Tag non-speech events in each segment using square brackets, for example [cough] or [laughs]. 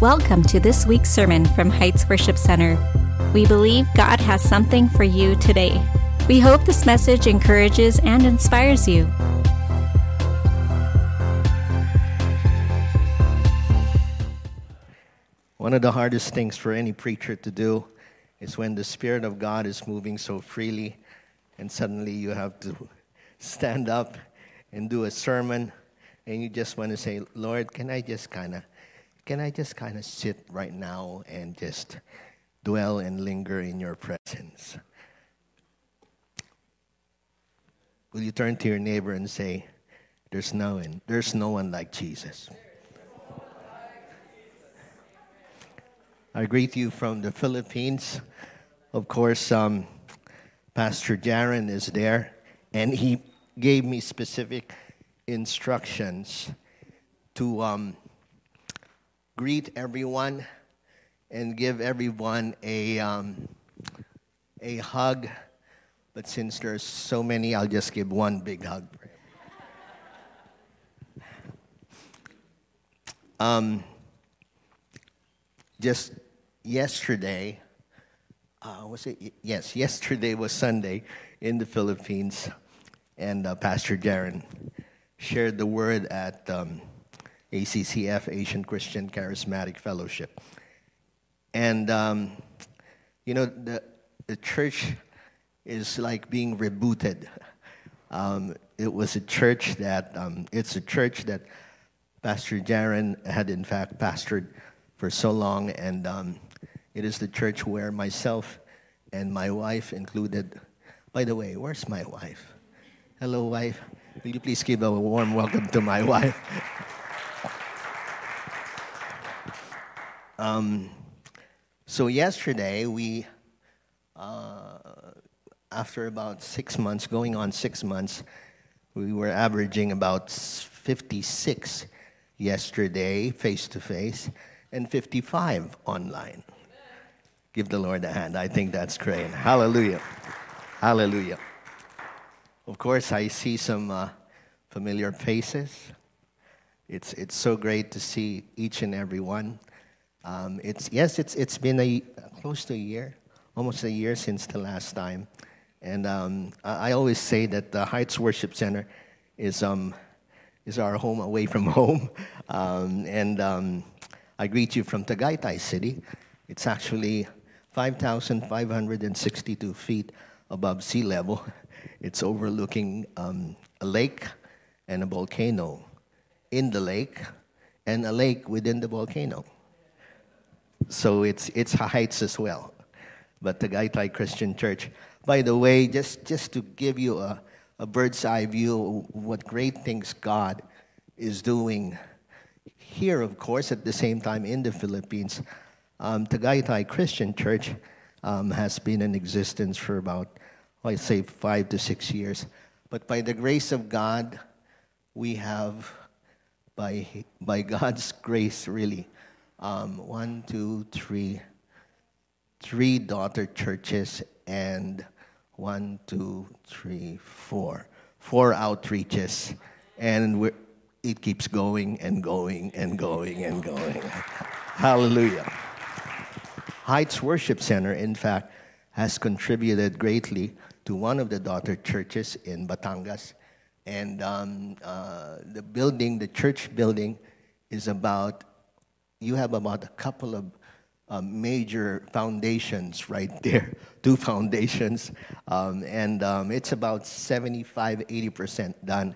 Welcome to this week's sermon from Heights Worship Center. We believe God has something for you today. We hope this message encourages and inspires you. One of the hardest things for any preacher to do is when the Spirit of God is moving so freely, and suddenly you have to stand up and do a sermon, and you just want to say, Lord, can I just kind of can I just kind of sit right now and just dwell and linger in your presence? Will you turn to your neighbor and say, There's no one, there's no one like Jesus. I greet you from the Philippines. Of course, um, Pastor Jaron is there, and he gave me specific instructions to um, greet everyone and give everyone a, um, a hug. But since there's so many, I'll just give one big hug. Um, just yesterday, uh, was it? Yes, yesterday was Sunday in the Philippines, and uh, Pastor Jaron shared the word at um, ACCF, Asian Christian Charismatic Fellowship. And, um, you know, the, the church is like being rebooted. Um, it was a church that, um, it's a church that Pastor Jaron had in fact pastored for so long, and um, it is the church where myself and my wife included. By the way, where's my wife? Hello, wife. Will you please give a warm welcome to my [laughs] wife? Um, so yesterday we, uh, after about six months, going on six months, we were averaging about 56 yesterday face to face and 55 online. Give the Lord a hand. I think that's great. Hallelujah. Hallelujah. Of course, I see some uh, familiar faces. It's, it's so great to see each and every one. Um, it's, yes, it's, it's been a, close to a year, almost a year since the last time. And um, I, I, always say that the Heights Worship Center is, um, is our home away from [laughs] home. Um, and um, I greet you from Tagaytay City. It's actually 5,562 feet above sea level. It's overlooking um, a lake and a volcano in the lake and a lake within the volcano. So it's, it's heights as well. But the Tagaytay Christian Church, by the way, just, just to give you a, a bird's eye view of what great things God is doing here, of course, at the same time in the Philippines. Um, Tagaytay Christian Church um, has been in existence for about, I'd say, five to six years. But by the grace of God, we have, by, by God's grace, really, um, one, two, three, three daughter churches, and one, two, three, four, four outreaches, and it keeps going and going and going and going. [laughs] Hallelujah. Heights Worship Center, in fact, has contributed greatly to one of the daughter churches in Batangas. And um, uh, the building, the church building, is about you have about a couple of uh, major foundations right there, [laughs] two foundations, um, and um, it's about 75, 80% done.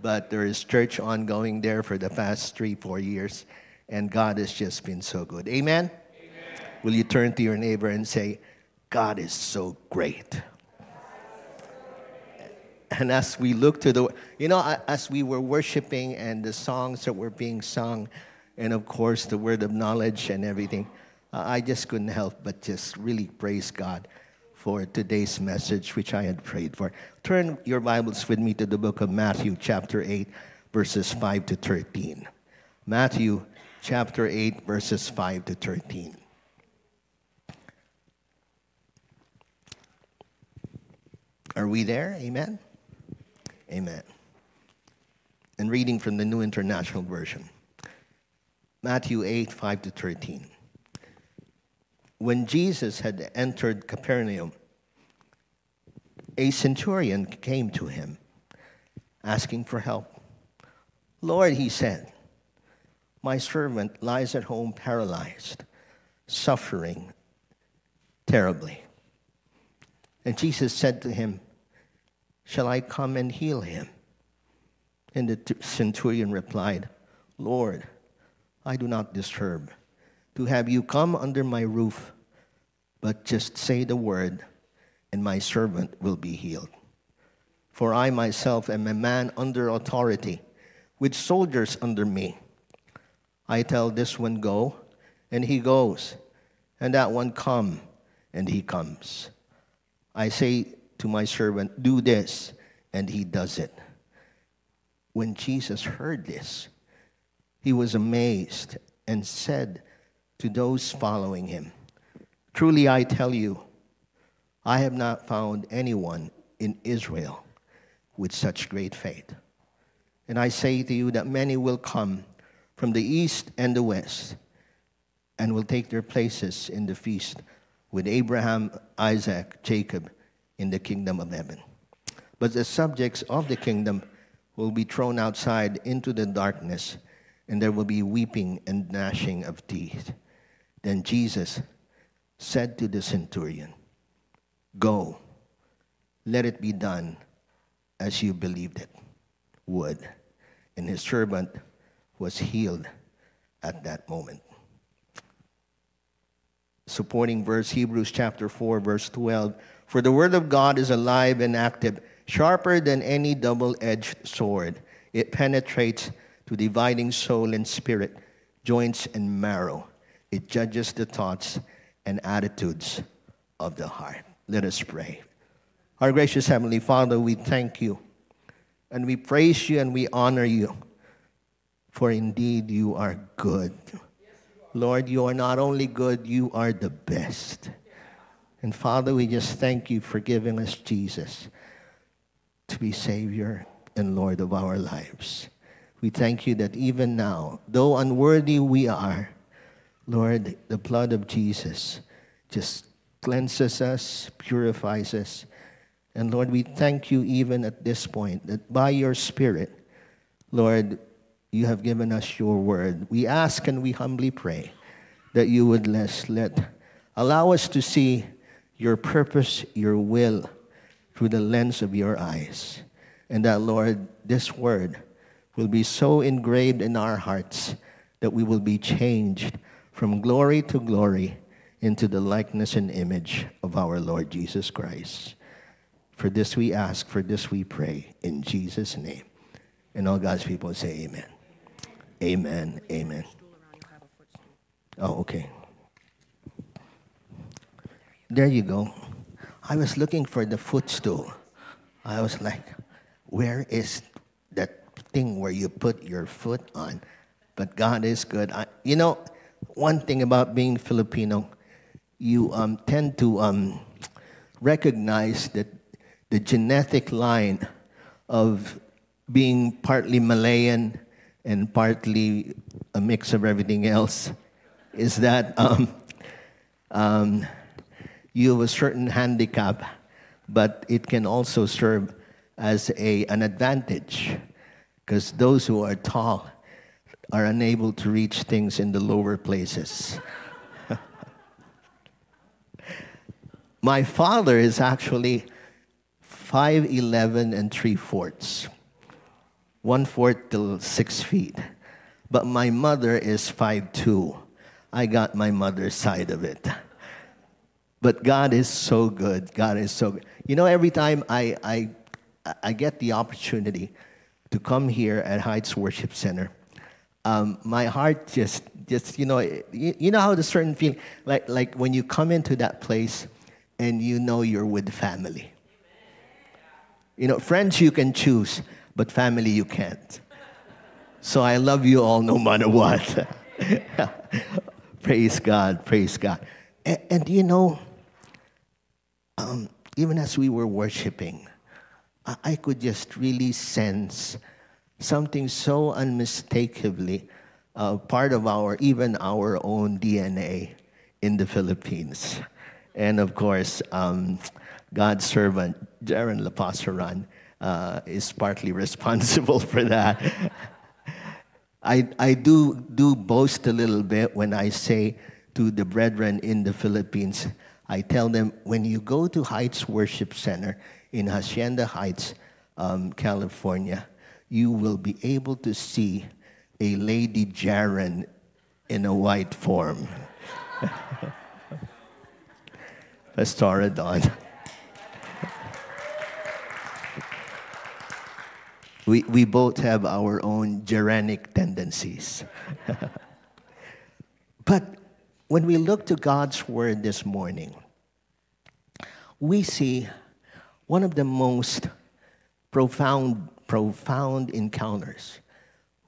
But there is church ongoing there for the past three, four years, and God has just been so good. Amen? Amen. Will you turn to your neighbor and say, God is so great? And as we look to the, you know, as we were worshiping and the songs that were being sung, and of course the word of knowledge and everything. Uh, I just couldn't help but just really praise God for today's message, which I had prayed for. Turn your Bibles with me to the book of Matthew, chapter 8, verses 5 to 13. Matthew, chapter 8, verses 5 to 13. Are we there? Amen? Amen. And reading from the New International Version. Matthew 8, 5 to 13. When Jesus had entered Capernaum, a centurion came to him asking for help. Lord, he said, my servant lies at home paralyzed, suffering terribly. And Jesus said to him, Shall I come and heal him? And the centurion replied, Lord, I do not disturb to have you come under my roof, but just say the word, and my servant will be healed. For I myself am a man under authority, with soldiers under me. I tell this one, Go, and he goes, and that one, Come, and he comes. I say to my servant, Do this, and he does it. When Jesus heard this, he was amazed and said to those following him, Truly I tell you, I have not found anyone in Israel with such great faith. And I say to you that many will come from the east and the west and will take their places in the feast with Abraham, Isaac, Jacob in the kingdom of heaven. But the subjects of the kingdom will be thrown outside into the darkness, and there will be weeping and gnashing of teeth. Then Jesus said to the centurion, Go, let it be done as you believed it would. And his servant was healed at that moment. Supporting verse, Hebrews chapter 4, verse 12. For the word of God is alive and active, sharper than any double edged sword. It penetrates to dividing soul and spirit, joints and marrow. It judges the thoughts and attitudes of the heart. Let us pray. Our gracious Heavenly Father, we thank you and we praise you and we honor you, for indeed you are good. Lord, you are not only good, you are the best. And Father, we just thank you for giving us Jesus to be Savior and Lord of our lives. We thank you that even now, though unworthy we are, Lord, the blood of Jesus just cleanses us, purifies us, and Lord, we thank you even at this point that by your Spirit, Lord, you have given us your word. We ask and we humbly pray that you would let, let allow us to see your purpose, your will through the lens of your eyes. And that, Lord, this word will be so engraved in our hearts that we will be changed from glory to glory into the likeness and image of our Lord Jesus Christ. For this we ask, for this we pray, in Jesus' name. And all God's people say amen. Amen. Amen. Oh, okay. There you go. I was looking for the footstool. I was like, where is thing where you put your foot on? But God is good. I, you know, one thing about being Filipino, you um, tend to um, recognize that the genetic line of being partly Malayan and partly a mix of everything else is that um, um, you have a certain handicap, but it can also serve as a, an advantage because those who are tall are unable to reach things in the lower places. [laughs] My father is actually 5'11 and 3 fourths, one fourth till six feet. But my mother is 5'2. I got my mother's side of it. But God is so good. God is so good. You know, every time I, I, I get the opportunity to come here at Heights Worship Center, um, my heart just, just you know, you, you know how the certain feeling, like, like when you come into that place and you know you're with family. You know, friends you can choose, but family you can't. So I love you all no matter what. [laughs] praise God, praise God. And, and you know, um, even as we were worshiping, I, could just really sense something so unmistakably uh, part of our, even our own DNA in the Philippines. And of course, um, God's servant, Jaron Lapasaran, uh, is partly [laughs] responsible for that. I, I do, do boast a little bit when I say to the brethren in the Philippines, I tell them when you go to Heights Worship Center in Hacienda Heights, um, California, you will be able to see a Lady Jaron in a white form. [laughs] Pastora we, we both have our own Geranic tendencies. [laughs] but when we look to God's Word this morning, we see one of the most profound, profound encounters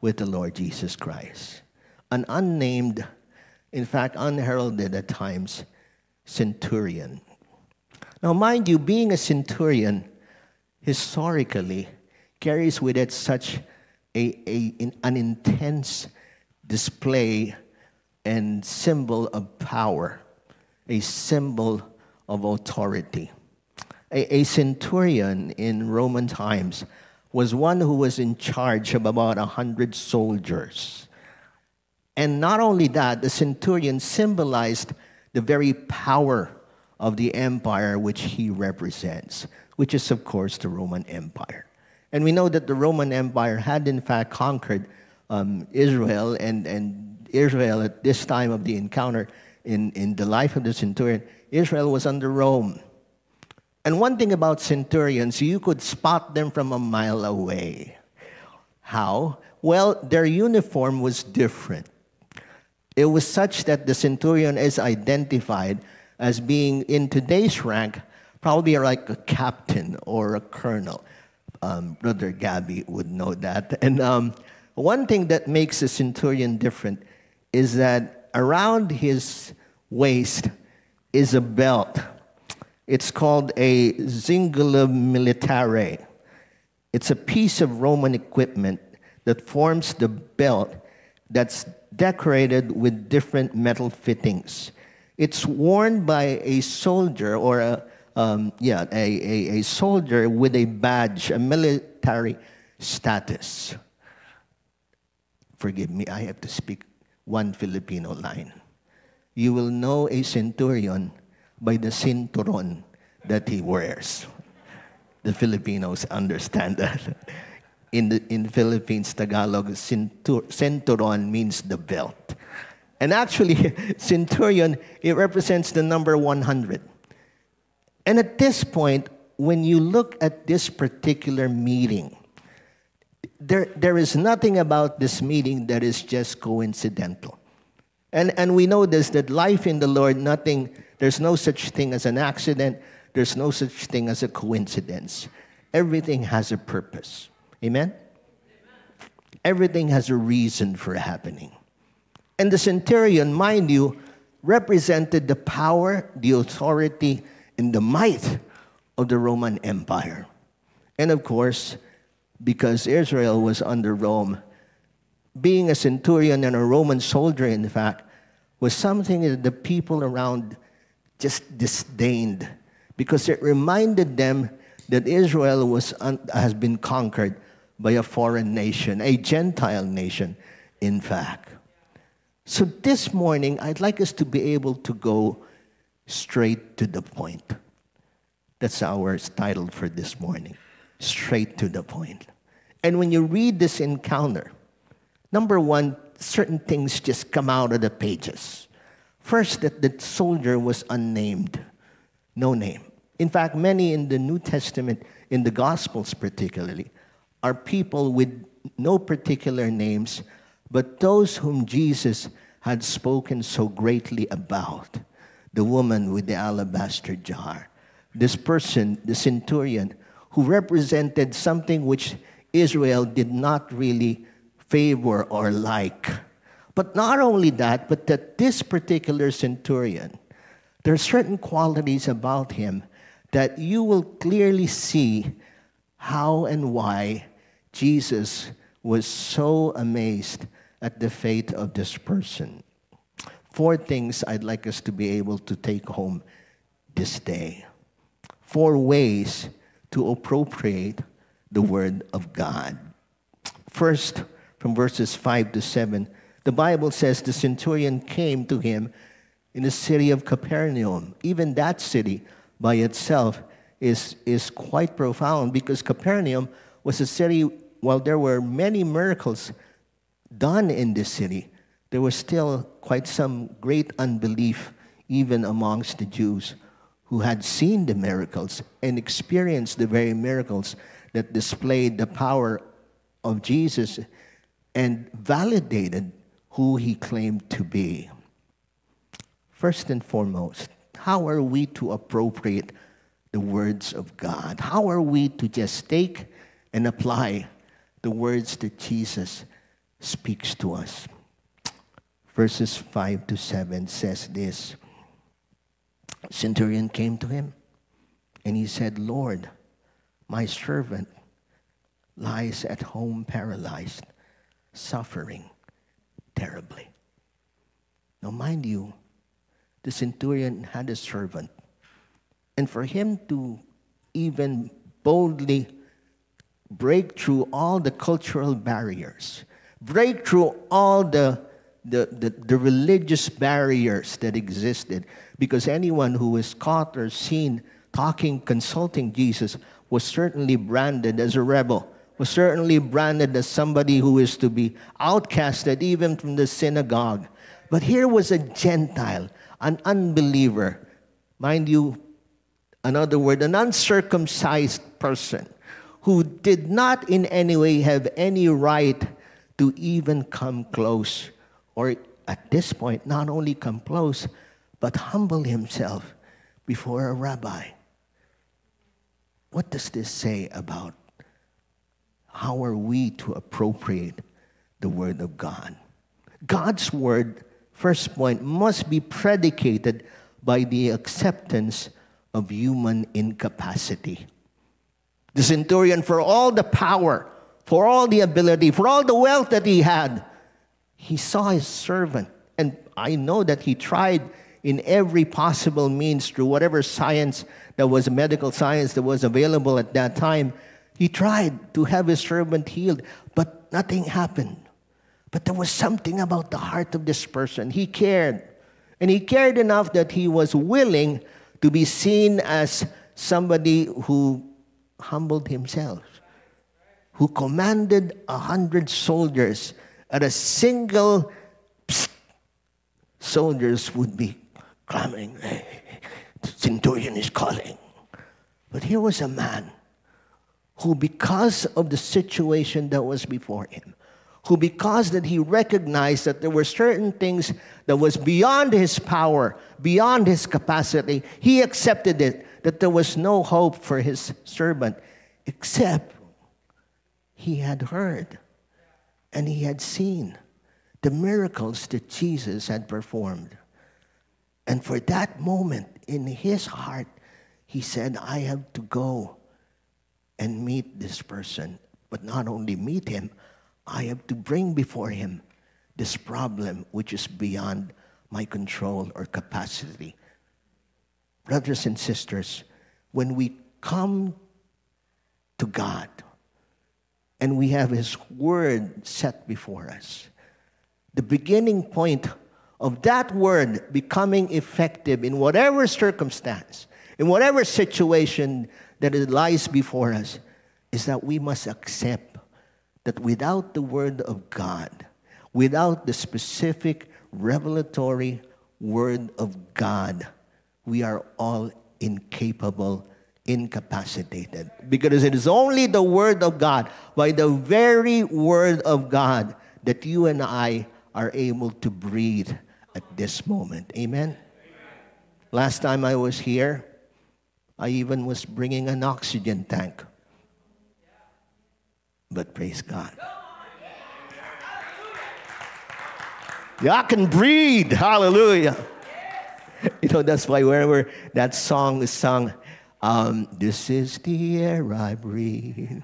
with the Lord Jesus Christ. An unnamed, in fact, unheralded at times, centurion. Now, mind you, being a centurion historically carries with it such a, a, an intense display and symbol of power, a symbol of authority. A, a centurion in Roman times was one who was in charge of about a hundred soldiers. And not only that, the centurion symbolized the very power of the empire which he represents, which is, of course, the Roman Empire. And we know that the Roman Empire had, in fact, conquered um, Israel, and, and Israel at this time of the encounter in, in the life of the centurion, Israel was under Rome. And one thing about centurions, you could spot them from a mile away. How? Well, their uniform was different. It was such that the centurion is identified as being, in today's rank, probably like a captain or a colonel. Um, Brother Gabby would know that. [laughs] And um, one thing that makes a centurion different is that around his waist is a belt. It's called a zingula militare. It's a piece of Roman equipment that forms the belt that's decorated with different metal fittings. It's worn by a soldier or a, um, yeah, a, a, a soldier with a badge, a military status. Forgive me, I have to speak one Filipino line. You will know a centurion by the cinturon that he wears. The Filipinos understand that. In the in Philippines, Tagalog, centuron means the belt. And actually, [laughs] centurion, it represents the number 100. And at this point, when you look at this particular meeting, there, there is nothing about this meeting that is just coincidental. And, and we know this that life in the Lord, nothing, there's no such thing as an accident, there's no such thing as a coincidence. Everything has a purpose. Amen? Everything has a reason for happening. And the centurion, mind you, represented the power, the authority, and the might of the Roman Empire. And of course, because Israel was under Rome, being a centurion and a Roman soldier, in fact, was something that the people around just disdained because it reminded them that Israel was un- has been conquered by a foreign nation, a Gentile nation, in fact. So this morning, I'd like us to be able to go straight to the point. That's our title for this morning straight to the point. And when you read this encounter, number one, certain things just come out of the pages. First, that the soldier was unnamed, no name. In fact, many in the New Testament, in the Gospels particularly, are people with no particular names, but those whom Jesus had spoken so greatly about. The woman with the alabaster jar. This person, the centurion, who represented something which Israel did not really favor or like. But not only that, but that this particular centurion, there are certain qualities about him that you will clearly see how and why Jesus was so amazed at the fate of this person. Four things I'd like us to be able to take home this day. Four ways to appropriate the Word of God. First, from verses 5 to 7, the Bible says the centurion came to him in the city of Capernaum. Even that city by itself is, is quite profound because Capernaum was a city, while there were many miracles done in this city, there was still quite some great unbelief even amongst the Jews who had seen the miracles and experienced the very miracles that displayed the power of Jesus and validated who he claimed to be. First and foremost, how are we to appropriate the words of God? How are we to just take and apply the words that Jesus speaks to us? Verses 5 to 7 says this Centurion came to him and he said, Lord, my servant lies at home paralyzed, suffering terribly. Now, mind you, the centurion had a servant. And for him to even boldly break through all the cultural barriers, break through all the, the, the, the, religious barriers that existed, because anyone who was caught or seen talking, consulting Jesus was certainly branded as a rebel, was certainly branded as somebody who is to be outcasted even from the synagogue. But here was a Gentile an unbeliever. Mind you, another word, an uncircumcised person who did not in any way have any right to even come close, or at this point, not only come close, but humble himself before a rabbi. What does this say about how are we to appropriate the Word of God? God's Word first point must be predicated by the acceptance of human incapacity. The centurion, for all the power, for all the ability, for all the wealth that he had, he saw his servant. And I know that he tried in every possible means through whatever science that was medical science that was available at that time. He tried to have his servant healed, but nothing happened. But there was something about the heart of this person. He cared. And he cared enough that he was willing to be seen as somebody who humbled himself, who commanded a hundred soldiers at a single psst, soldiers would be clamoring, hey, the centurion is calling. But here was a man who, because of the situation that was before him, who because that he recognized that there were certain things that was beyond his power beyond his capacity he accepted it that there was no hope for his servant except he had heard and he had seen the miracles that jesus had performed. And for that moment in his heart he said i have to go and meet this person but not only meet him I have to bring before Him this problem which is beyond my control or capacity. Brothers and sisters, when we come to God and we have His Word set before us, the beginning point of that Word becoming effective in whatever circumstance, in whatever situation that it lies before us, is that we must accept that without the Word of God, without the specific revelatory Word of God, we are all incapable, incapacitated. Because it is only the Word of God, by the very Word of God, that you and I are able to breathe at this moment. Amen? Last time I was here, I even was bringing an oxygen tank but praise God. Yeah, I can breathe. Hallelujah. You know, that's why wherever that song is sung, um, this is the air I breathe.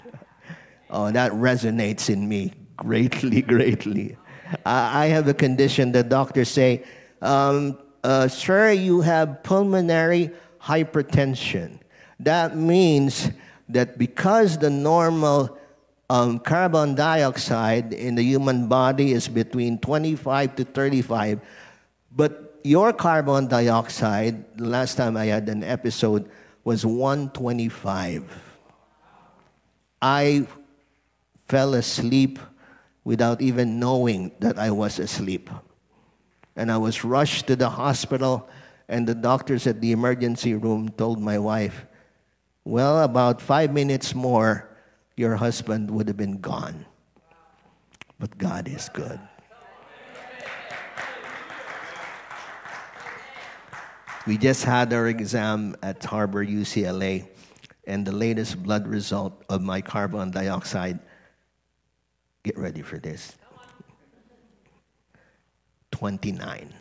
Oh, that resonates in me greatly, [laughs] greatly. I have a condition that doctors say, um, uh, sir, you have pulmonary hypertension. That means that because the normal um, carbon dioxide in the human body is between 25 to 35, but your carbon dioxide, last time I had an episode, was 125. I fell asleep without even knowing that I was asleep. And I was rushed to the hospital, and the doctors at the emergency room told my wife, Well, about five minutes more, your husband would have been gone. But God is good. We just had our exam at Harbor UCLA, and the latest blood result of my carbon dioxide. Get ready for this 29.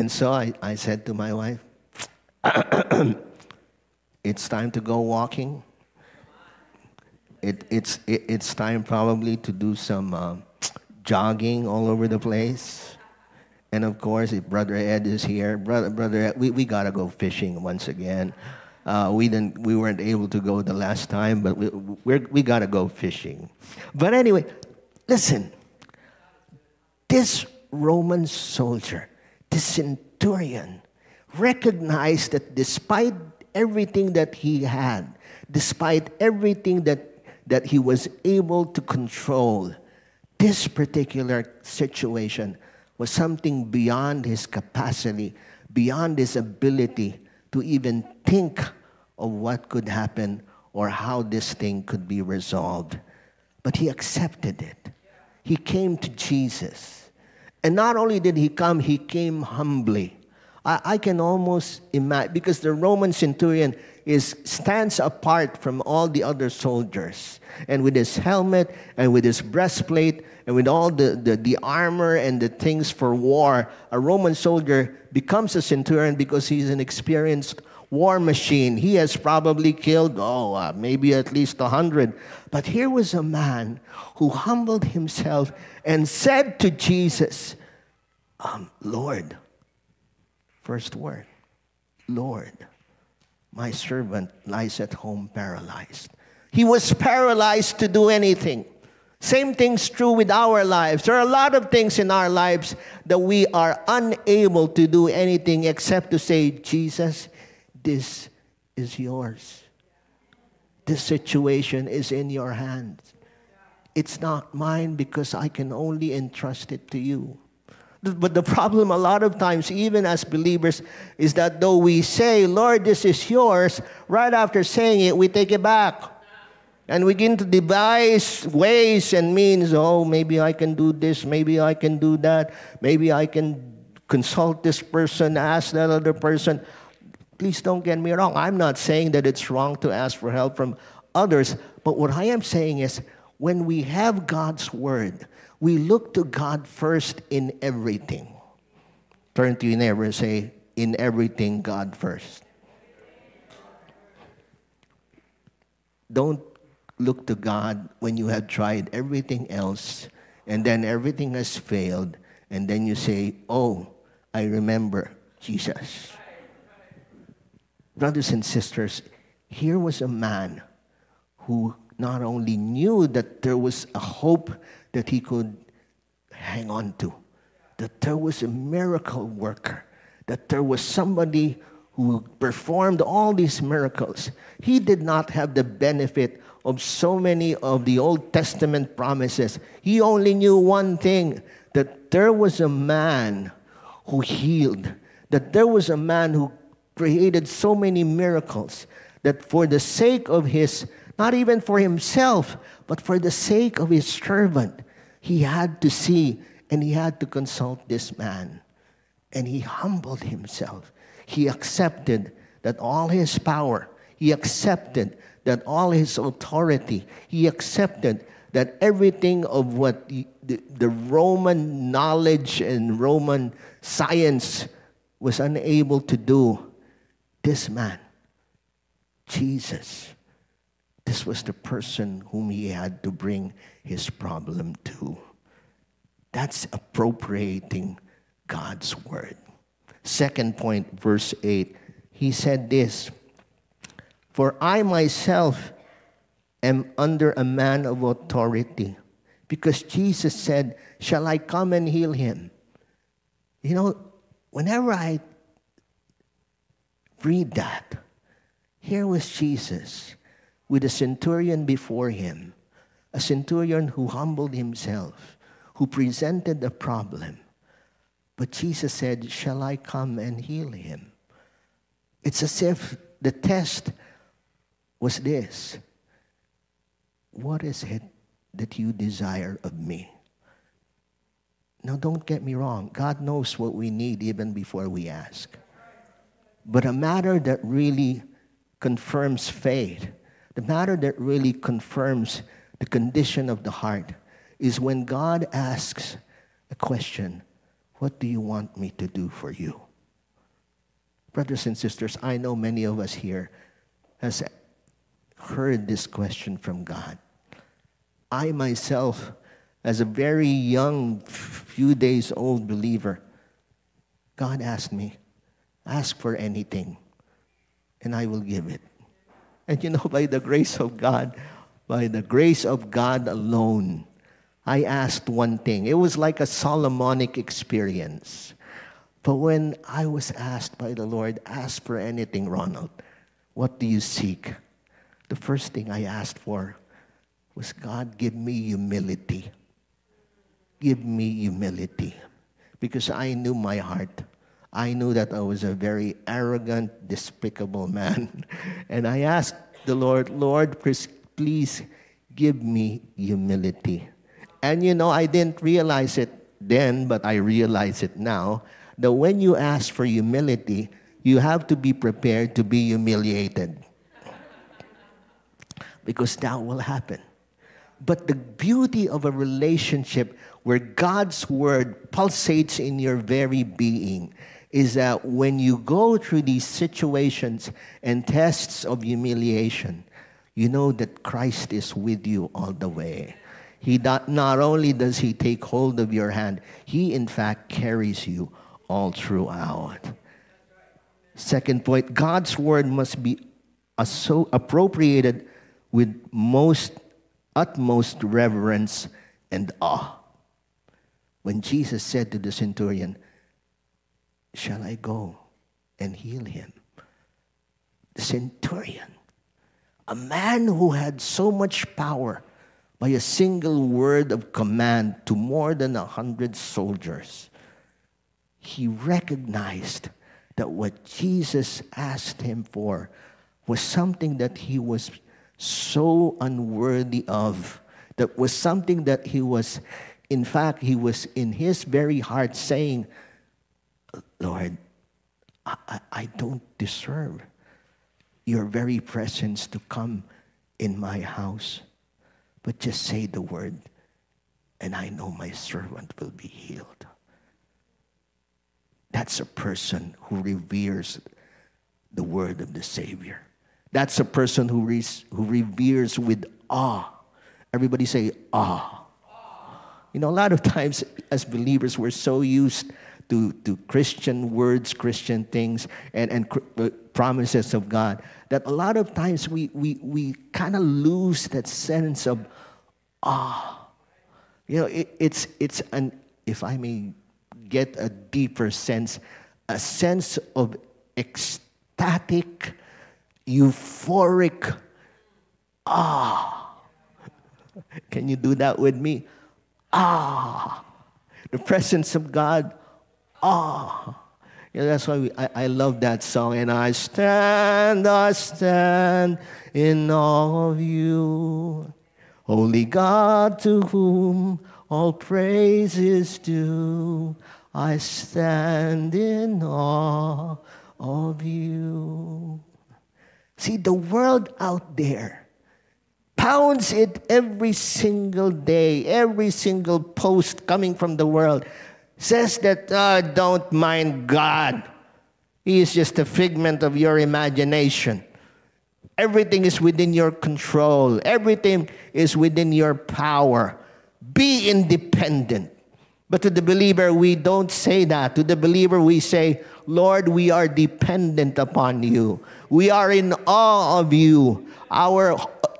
And so I, I said to my wife, [clears throat] it's time to go walking. It, it's, it, it's time probably to do some uh, jogging all over the place. And of course, if Brother Ed is here, Brother, Brother Ed, we, we got to go fishing once again. Uh, we, didn't, we weren't able to go the last time, but we, we're, we got to go fishing. But anyway, listen. This Roman soldier, this centurion, recognized that despite everything that he had, despite everything that, that he was able to control, this particular situation was something beyond his capacity, beyond his ability to even think of what could happen or how this thing could be resolved. But he accepted it. He came to Jesus. And not only did he come, he came humbly. I, I can almost imagine, because the Roman centurion is stands apart from all the other soldiers. And with his helmet and with his breastplate and with all the, the, the armor and the things for war, a Roman soldier becomes a centurion because he's an experienced war machine. He has probably killed, oh, uh, maybe at least a hundred. But here was a man who humbled himself and said to Jesus, um, Lord, first word, Lord, my servant lies at home paralyzed. He was paralyzed to do anything. Same thing's true with our lives. There are a lot of things in our lives that we are unable to do anything except to say, Jesus, this is yours. This situation is in your hands. It's not mine because I can only entrust it to you. But the problem, a lot of times, even as believers, is that though we say, Lord, this is yours, right after saying it, we take it back. And we begin to devise ways and means. Oh, maybe I can do this, maybe I can do that, maybe I can consult this person, ask that other person. Please don't get me wrong. I'm not saying that it's wrong to ask for help from others, but what I am saying is when we have God's word, we look to God first in everything. Turn to your neighbor and say, In everything, God first. Don't look to God when you have tried everything else and then everything has failed, and then you say, Oh, I remember Jesus. Brothers and sisters, here was a man who not only knew that there was a hope that he could hang on to, that there was a miracle worker, that there was somebody who performed all these miracles. He did not have the benefit of so many of the Old Testament promises. He only knew one thing that there was a man who healed, that there was a man who created so many miracles, that for the sake of his, not even for himself, but for the sake of his servant, he had to see and he had to consult this man. And he humbled himself. He accepted that all his power, he accepted that all his authority, he accepted that everything of what the, the, the Roman knowledge and Roman science was unable to do, this man, Jesus, This was the person whom he had to bring his problem to. That's appropriating God's word. Second point, verse 8. He said this For I myself am under a man of authority. Because Jesus said, Shall I come and heal him? You know, whenever I read that, here was Jesus with a centurion before him, a centurion who humbled himself, who presented a problem. But Jesus said, Shall I come and heal him? It's as if the test was this What is it that you desire of me? Now, don't get me wrong. God knows what we need even before we ask. But a matter that really confirms faith, the matter that really confirms the condition of the heart, is when God asks a question What do you want me to do for you? Brothers and sisters, I know many of us here has heard this question from God. I myself as a very young, few days old believer, God asked me, ask for anything, and I will give it. And you know, by the grace of God, by the grace of God alone, I asked one thing. It was like a Solomonic experience. But when I was asked by the Lord, ask for anything, Ronald, what do you seek? The first thing I asked for was God, give me humility give me humility because I knew my heart. I knew that I was a very arrogant, despicable man. [laughs] And I asked the Lord, Lord, please give me humility. And you know, I didn't realize it then, but I realize it now that when you ask for humility, you have to be prepared to be humiliated. [laughs] because that will happen. But the beauty of a relationship where God's word pulsates in your very being is that when you go through these situations and tests of humiliation, you know that Christ is with you all the way. He not, not only does he take hold of your hand, he in fact carries you all throughout. Second point, God's word must be so appropriated with most utmost reverence and awe when Jesus said to the centurion, Shall I go and heal him? The centurion, a man who had so much power by a single word of command to more than a hundred soldiers, he recognized that what Jesus asked him for was something that he was so unworthy of, that was something that he was in fact, he was in his very heart saying, Lord, I, I don't deserve your very presence to come in my house. But just say the word, and I know my servant will be healed. That's a person who reveres the word of the Savior. That's a person who, re- who reveres with awe. Everybody say, awe. You know, a lot of times as believers, we're so used to, to Christian words, Christian things, and, and uh, promises of God that a lot of times we, we, we kind of lose that sense of awe. You know, it, it's, it's an, if I may get a deeper sense, a sense of ecstatic, euphoric ah. Can you do that with me? ah, the presence of God, ah. Yeah, that's why we, I, I love that song. And I stand, I stand in awe of you. Holy God, to whom all praise is due, I stand in awe of you. See, the world out there pounds it every single day, every single post coming from the world says that oh, don't mind God. He is just a figment of your imagination. Everything is within your control, everything is within your power. Be independent. But to the believer, we don't say that. To the believer, we say, Lord, we are dependent upon you. We are in awe of you. Our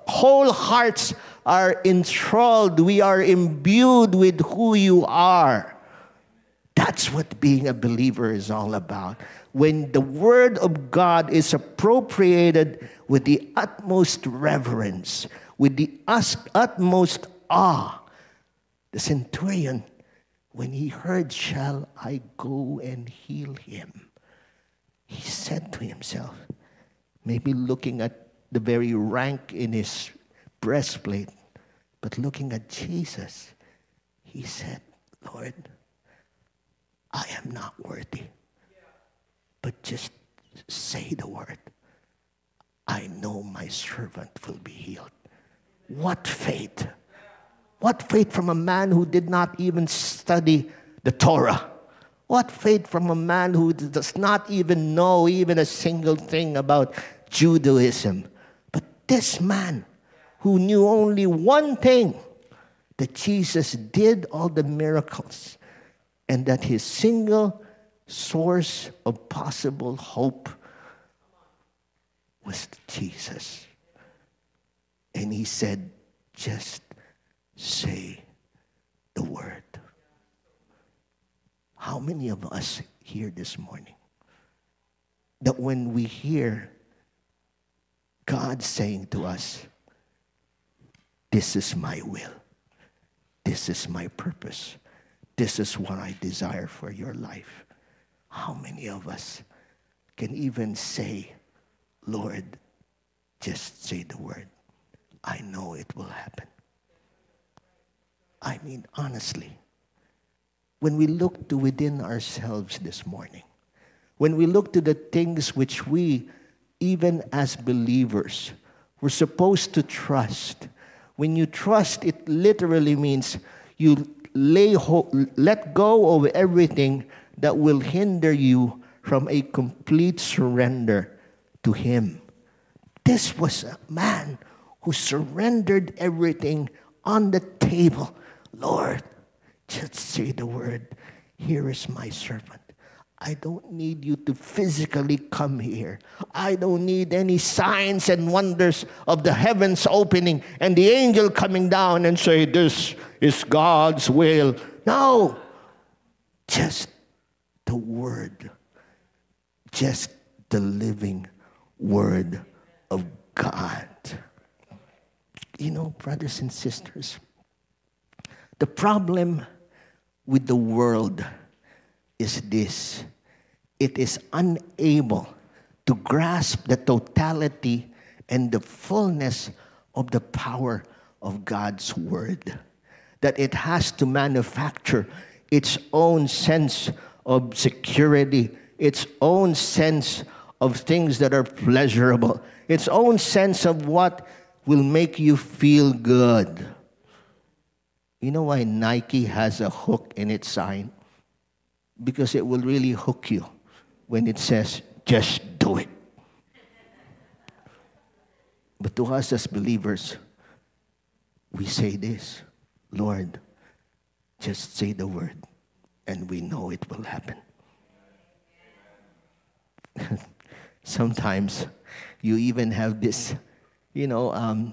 whole hearts are enthralled. We are imbued with who you are. That's what being a believer is all about. When the word of God is appropriated with the utmost reverence, with the utmost awe, the centurion when he heard, Shall I go and heal him? He said to himself, maybe looking at the very rank in his breastplate, but looking at Jesus, he said, Lord, I am not worthy, but just say the word. I know my servant will be healed. What faith! What faith from a man who did not even study the Torah? What faith from a man who does not even know even a single thing about Judaism? But this man who knew only one thing that Jesus did all the miracles and that his single source of possible hope was Jesus. And he said, just say the word. How many of us here this morning that when we hear God saying to us, This is my will, this is my purpose, this is what I desire for your life, how many of us can even say, Lord, just say the word? I know it will happen. I mean, honestly, when we look to within ourselves this morning, when we look to the things which we, even as believers, we're supposed to trust. When you trust, it literally means you lay let go of everything that will hinder you from a complete surrender to Him. This was a man who surrendered everything on the table Lord, just say the word, here is my servant. I don't need you to physically come here. I don't need any signs and wonders of the heavens opening and the angel coming down and say, This is God's will. No, just the word, just the living word of God. You know, brothers and sisters, the problem with the world is this it is unable to grasp the totality and the fullness of the power of God's Word. That it has to manufacture its own sense of security, its own sense of things that are pleasurable, its own sense of what will make you feel good. You know why Nike has a hook in its sign? Because it will really hook you when it says, just do it. But to us as believers, we say this Lord, just say the word, and we know it will happen. [laughs] Sometimes you even have this, you know, um,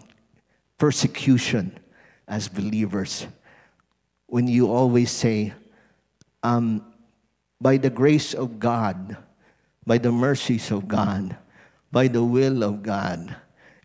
persecution as believers when you always say, um, by the grace of God, by the mercies of God, by the will of God,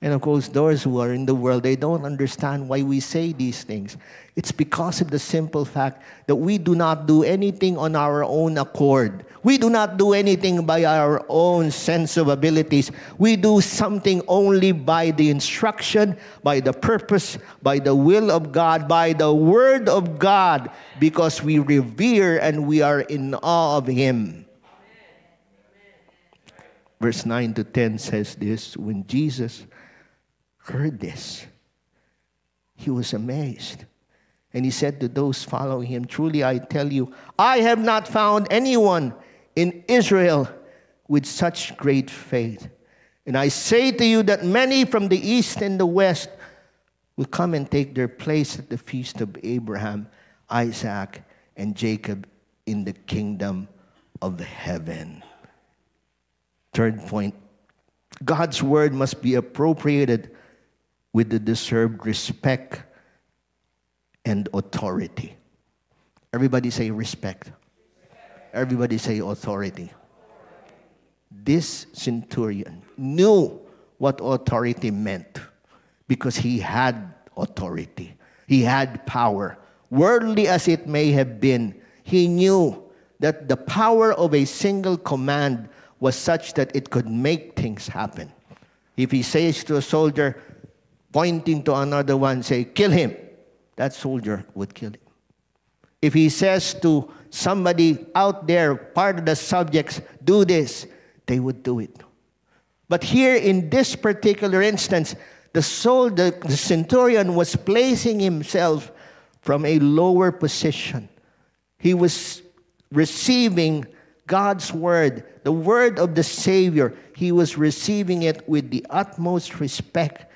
and of course, those who are in the world, they don't understand why we say these things. It's because of the simple fact that we do not do anything on our own accord. We do not do anything by our own sense of abilities. We do something only by the instruction, by the purpose, by the will of God, by the word of God, because we revere and we are in awe of Him. Verse 9 to 10 says this when Jesus heard this, he was amazed. And he said to those following him, Truly I tell you, I have not found anyone in Israel with such great faith. And I say to you that many from the east and the west will come and take their place at the feast of Abraham, Isaac, and Jacob in the kingdom of heaven. Third point God's word must be appropriated with the deserved respect and authority. Everybody say respect. Everybody say authority. This centurion knew what authority meant because he had authority, he had power. Worldly as it may have been, he knew that the power of a single command was such that it could make things happen. If he says to a soldier, pointing to another one, say, kill him, that soldier would kill him. If he says to somebody out there, part of the subjects, do this, they would do it. But here in this particular instance, the soul, the, the centurion was placing himself from a lower position. He was receiving God's word, the word of the Savior, he was receiving it with the utmost respect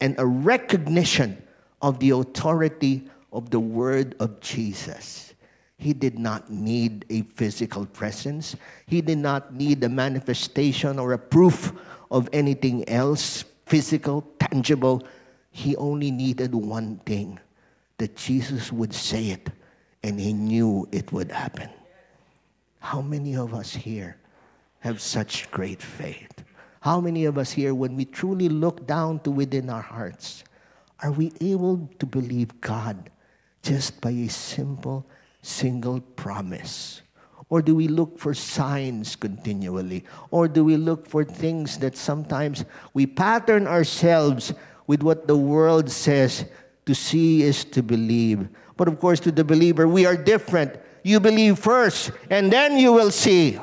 and a recognition of the authority of the word of Jesus. He did not need a physical presence. He did not need a manifestation or a proof of anything else, physical, tangible. He only needed one thing that Jesus would say it, and he knew it would happen. How many of us here have such great faith? How many of us here, when we truly look down to within our hearts, are we able to believe God just by a simple, single promise? Or do we look for signs continually? Or do we look for things that sometimes we pattern ourselves with what the world says to see is to believe? But of course, to the believer, we are different you believe first, and then you will see.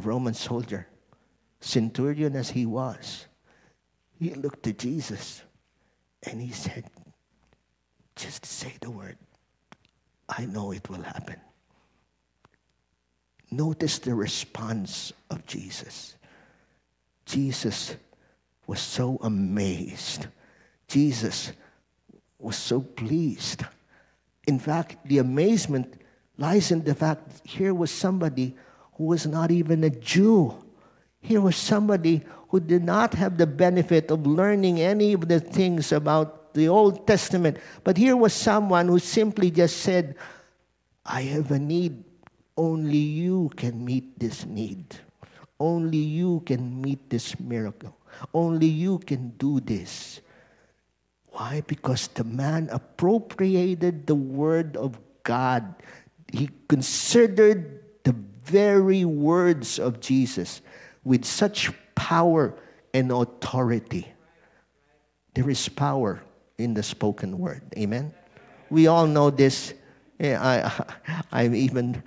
Roman soldier, centurion as he was, he looked to Jesus and he said, Just say the word. I know it will happen. Notice the response of Jesus. Jesus was so amazed. Jesus was so pleased. In fact, the amazement lies in the fact here was somebody who was not even a Jew. Here was somebody who did not have the benefit of learning any of the things about the Old Testament. But here was someone who simply just said, I have a need. Only you can meet this need. Only you can meet this miracle. Only you can do this. Why? Because the man appropriated the word of God. He considered very words of Jesus with such power and authority. There is power in the spoken word. Amen. We all know this. I, [laughs] I, am even,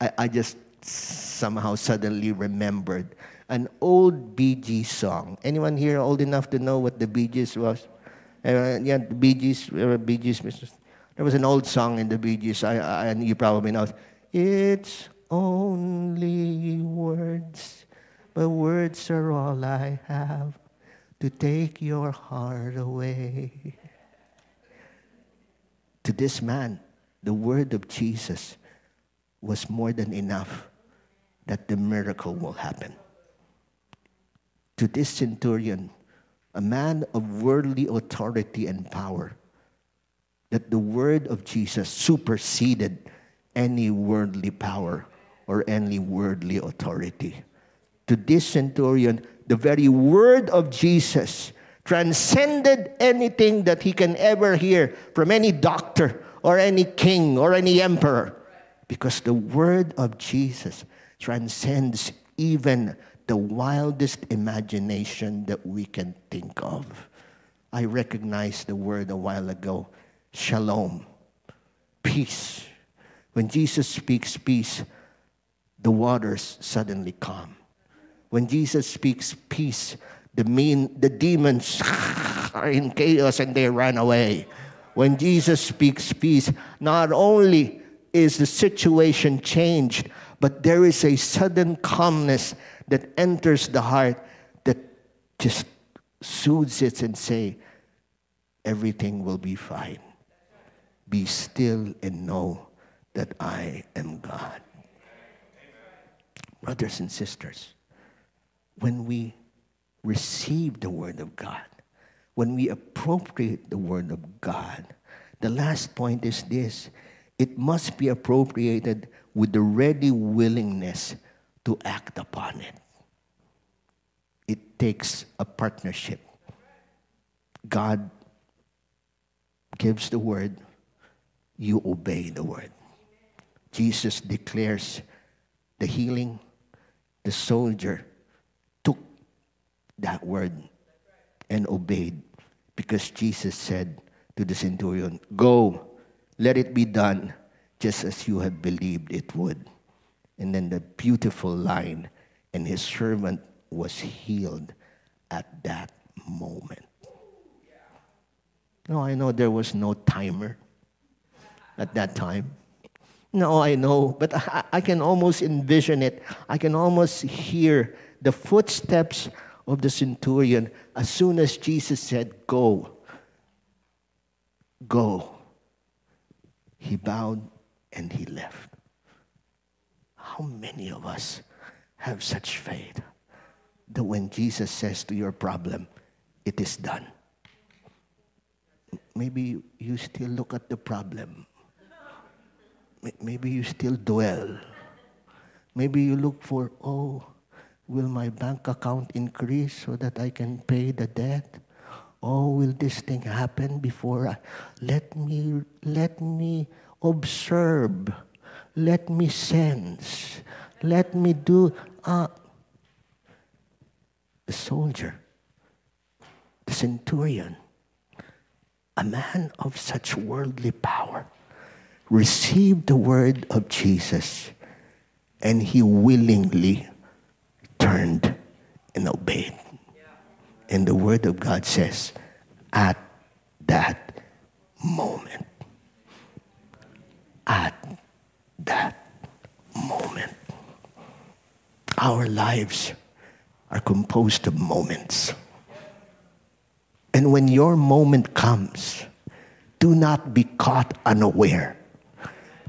I, I just somehow suddenly remembered an old Bee Gees song. Anyone here old enough to know what the Bee Gees was? Uh, yeah, the Bee Gees, uh, Bee Gees. There was an old song in the Bee Gees, I, I, and you probably know. It's only words, but words are all I have to take your heart away. To this man, the word of Jesus was more than enough that the miracle will happen. To this centurion, a man of worldly authority and power, that the word of Jesus superseded any worldly power or any worldly authority. To this centurion, the very word of Jesus transcended anything that he can ever hear from any doctor or any king or any emperor because the word of Jesus transcends even the wildest imagination that we can think of. I recognized the word a while ago shalom, peace. When Jesus speaks peace, the waters suddenly calm. When Jesus speaks peace, the, mean, the demons are [laughs] in chaos and they run away. When Jesus speaks peace, not only is the situation changed, but there is a sudden calmness that enters the heart that just soothes it and say, everything will be fine. Be still and know that I am God. Brothers and sisters, when we receive the Word of God, when we appropriate the Word of God, the last point is this it must be appropriated with the ready willingness to act upon it. It takes a partnership. God gives the word, you obey the word. Jesus declares the healing, the soldier took that word and obeyed because Jesus said to the centurion, Go, let it be done just as you have believed it would. And then the beautiful line, and his servant was healed at that moment. No, I know there was no timer at that time. No, I know, but I, I, can almost envision it. I can almost hear the footsteps of the centurion as soon as Jesus said, Go. Go. He bowed and he left. How many of us have such faith that when Jesus says to your problem, it is done? Maybe you still look at the problem. Maybe you still dwell. Maybe you look for, oh, will my bank account increase so that I can pay the debt? Oh, will this thing happen before I let me let me observe, let me sense, let me do uh, the soldier, the centurion a man of such worldly power received the word of Jesus and he willingly turned and obeyed. And the word of God says, at that moment, at that moment, our lives are composed of moments. And when your moment comes, do not be caught unaware.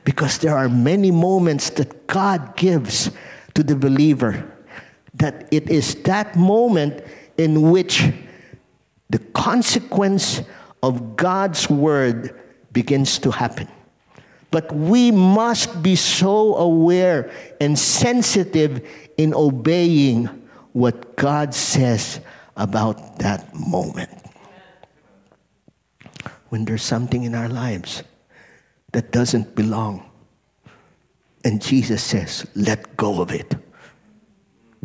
Because there are many moments that God gives to the believer that it is that moment in which the consequence of God's word begins to happen. But we must be so aware and sensitive in obeying what God says about that moment when there's something in our lives that doesn't belong. And Jesus says, let go of it.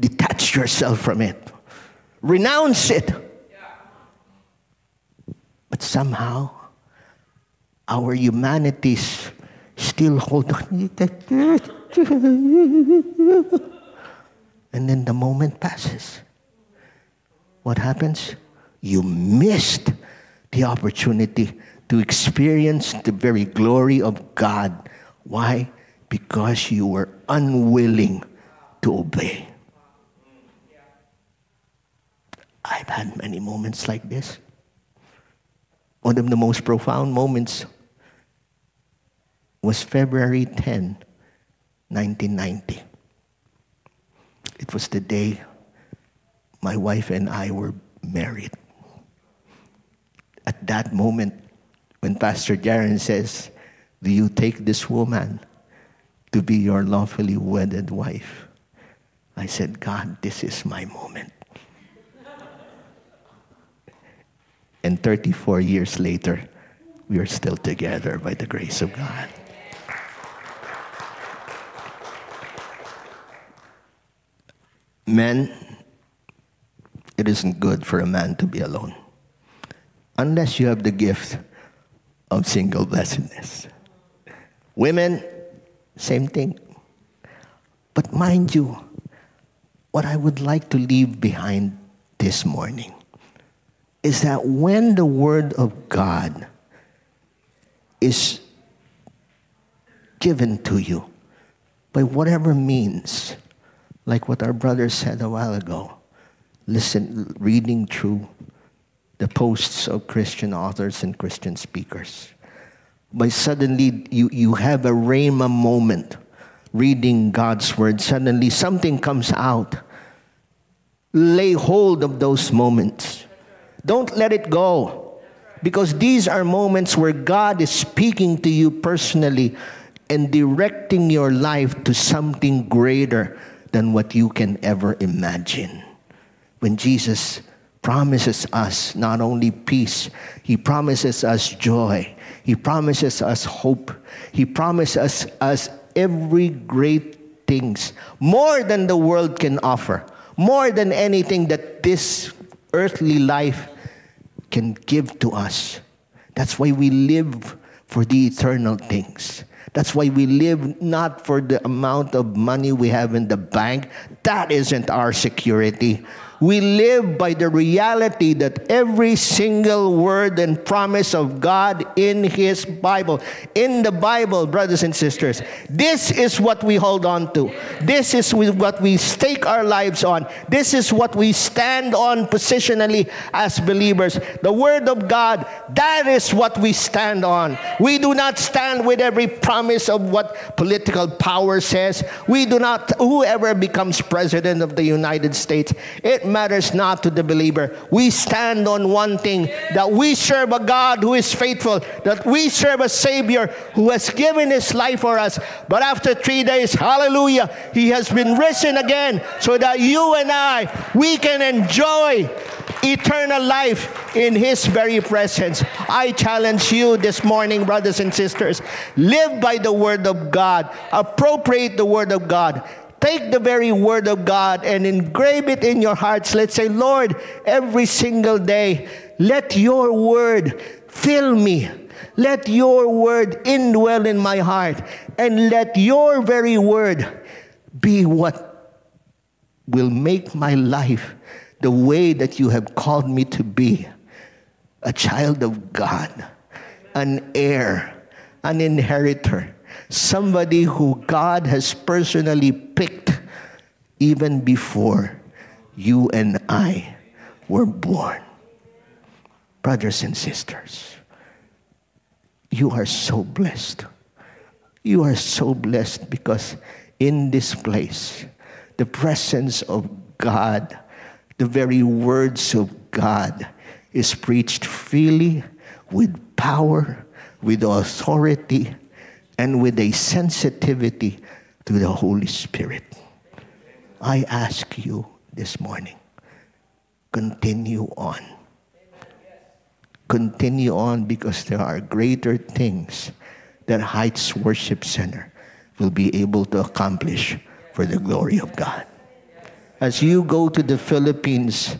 Detach yourself from it. Renounce it. But somehow, our humanities still hold on. and then the moment passes. What happens? You missed the opportunity to experience the very glory of God. Why? Because you were unwilling to obey. I've had many moments like this. One of the most profound moments was February 10, 1990. It was the day my wife and I were married at that moment when Pastor Jaron says, Do you take this woman to be your lawfully wedded wife? I said, God, this is my moment. and 34 years later, we are still together by the grace of God. Men, it isn't good for a man to be alone unless you have the gift of single blessedness. Women, same thing. But mind you, what I would like to leave behind this morning is that when the Word of God is given to you by whatever means, like what our brother said a while ago, listen, reading through the posts of Christian authors and Christian speakers. But suddenly you, you have a rhema moment reading God's word. Suddenly something comes out. Lay hold of those moments. Don't let it go. Because these are moments where God is speaking to you personally and directing your life to something greater than what you can ever imagine. When Jesus promises us not only peace, He promises us joy, He promises us hope, He promises us every great things, more than the world can offer, more than anything that this earthly life can give to us. That's why we live for the eternal things. That's why we live not for the amount of money we have in the bank. That isn't our security. We live by the reality that every single word and promise of God in His Bible, in the Bible, brothers and sisters, this is what we hold on to. This is what we stake our lives on. This is what we stand on positionally as believers. The Word of God, that is what we stand on. We do not stand with every promise of what political power says. We do not, whoever becomes president of the United States, it matters not to the believer. We stand on one thing that we serve a God who is faithful, that we serve a Savior who has given his life for us. But after three days, hallelujah, he has been risen again so that you and I, we can enjoy eternal life in His very presence. I challenge you this morning, brothers and sisters, live by the Word of God, appropriate the Word of God. Take the very word of God and engrave it in your hearts. Let's say, Lord, every single day, let your word fill me. Let your word indwell in my heart. And let your very word be what will make my life the way that you have called me to be a child of God, an heir, an inheritor somebody who God has personally picked even before you and I were born. Brothers and sisters, you are so blessed. You are so blessed because in this place, the presence of God, the very words of God, is preached freely with power, with authority, and with a sensitivity to the Holy Spirit. I ask you this morning, continue on. Continue on because there are greater things that Heights Worship Center will be able to accomplish for the glory of God. As you go to the Philippines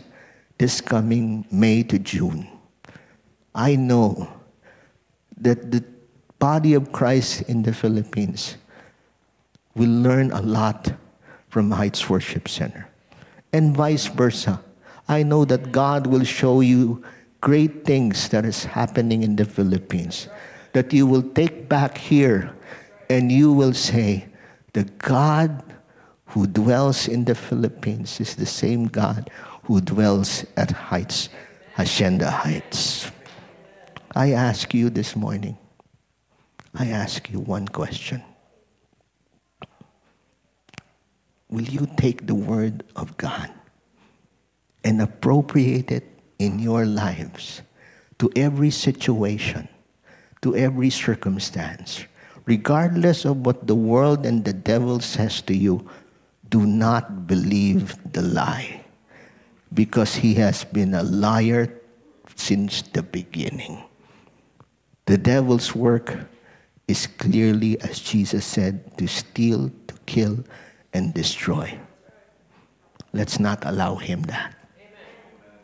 this coming May to June, I know that the body of Christ in the Philippines will learn a lot from Heights Worship Center. And vice versa. I know that God will show you great things that is happening in the Philippines that you will take back here and you will say, the God who dwells in the Philippines is the same God who dwells at Heights, Hacienda Heights. I ask you this morning, I ask you one question. Will you take the Word of God and appropriate it in your lives to every situation, to every circumstance? Regardless of what the world and the devil says to you, do not believe the lie because he has been a liar since the beginning. The devil's work is clearly, as Jesus said, to steal, to kill, and destroy. Let's not allow him that.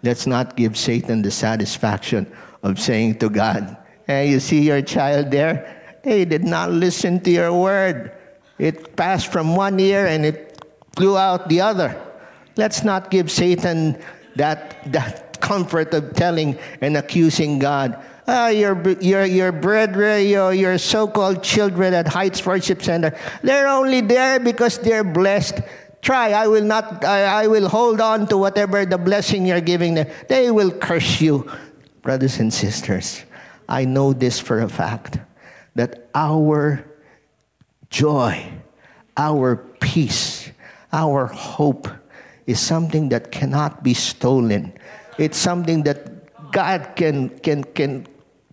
Let's not give Satan the satisfaction of saying to God, Hey, you see your child there? He did not listen to your word. It passed from one ear and it flew out the other. Let's not give Satan that, that comfort of telling and accusing God uh, your, your, your brethren, your, your so called children at Heights Worship Center, they're only there because they're blessed. try. I will not, I, I will hold on to whatever the blessing you're giving them. They will curse you. Brothers and sisters, I know this for a fact that our joy, our peace, our hope is something that cannot be stolen. It's something that God can, can, can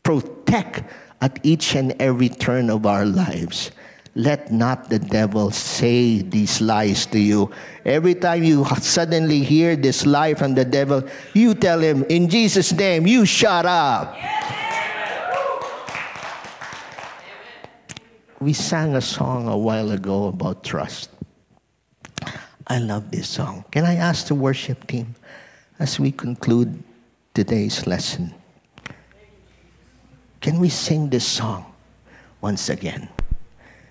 protect at each and every turn of our lives. Let not the devil say these lies to you. Every time you suddenly hear this lie from the devil, you tell him, in Jesus' name, you shut up. We sang a song a while ago about trust. I love this song. Can I ask the worship team as we conclude today's lesson? Can we sing this song once again?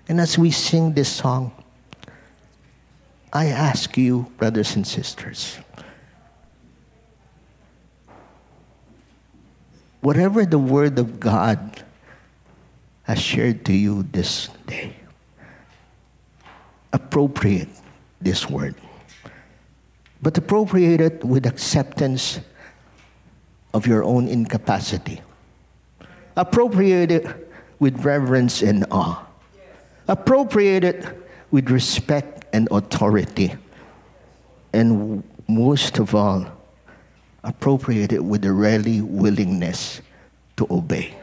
And as we sing this song, I ask you, brothers and sisters, whatever the Word of God has shared to you this day, appropriate this Word. But appropriate it with acceptance of your own incapacity. Appropriate it with reverence and awe appropriated with respect and authority. And most of all, appropriated with a ready willingness to obey.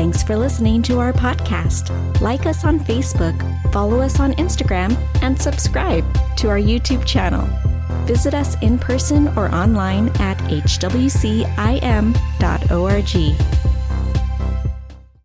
Thanks for listening to our podcast. Like us on Facebook, follow us on Instagram, and subscribe to our YouTube channel. Visit us in person or online at hwcim.org.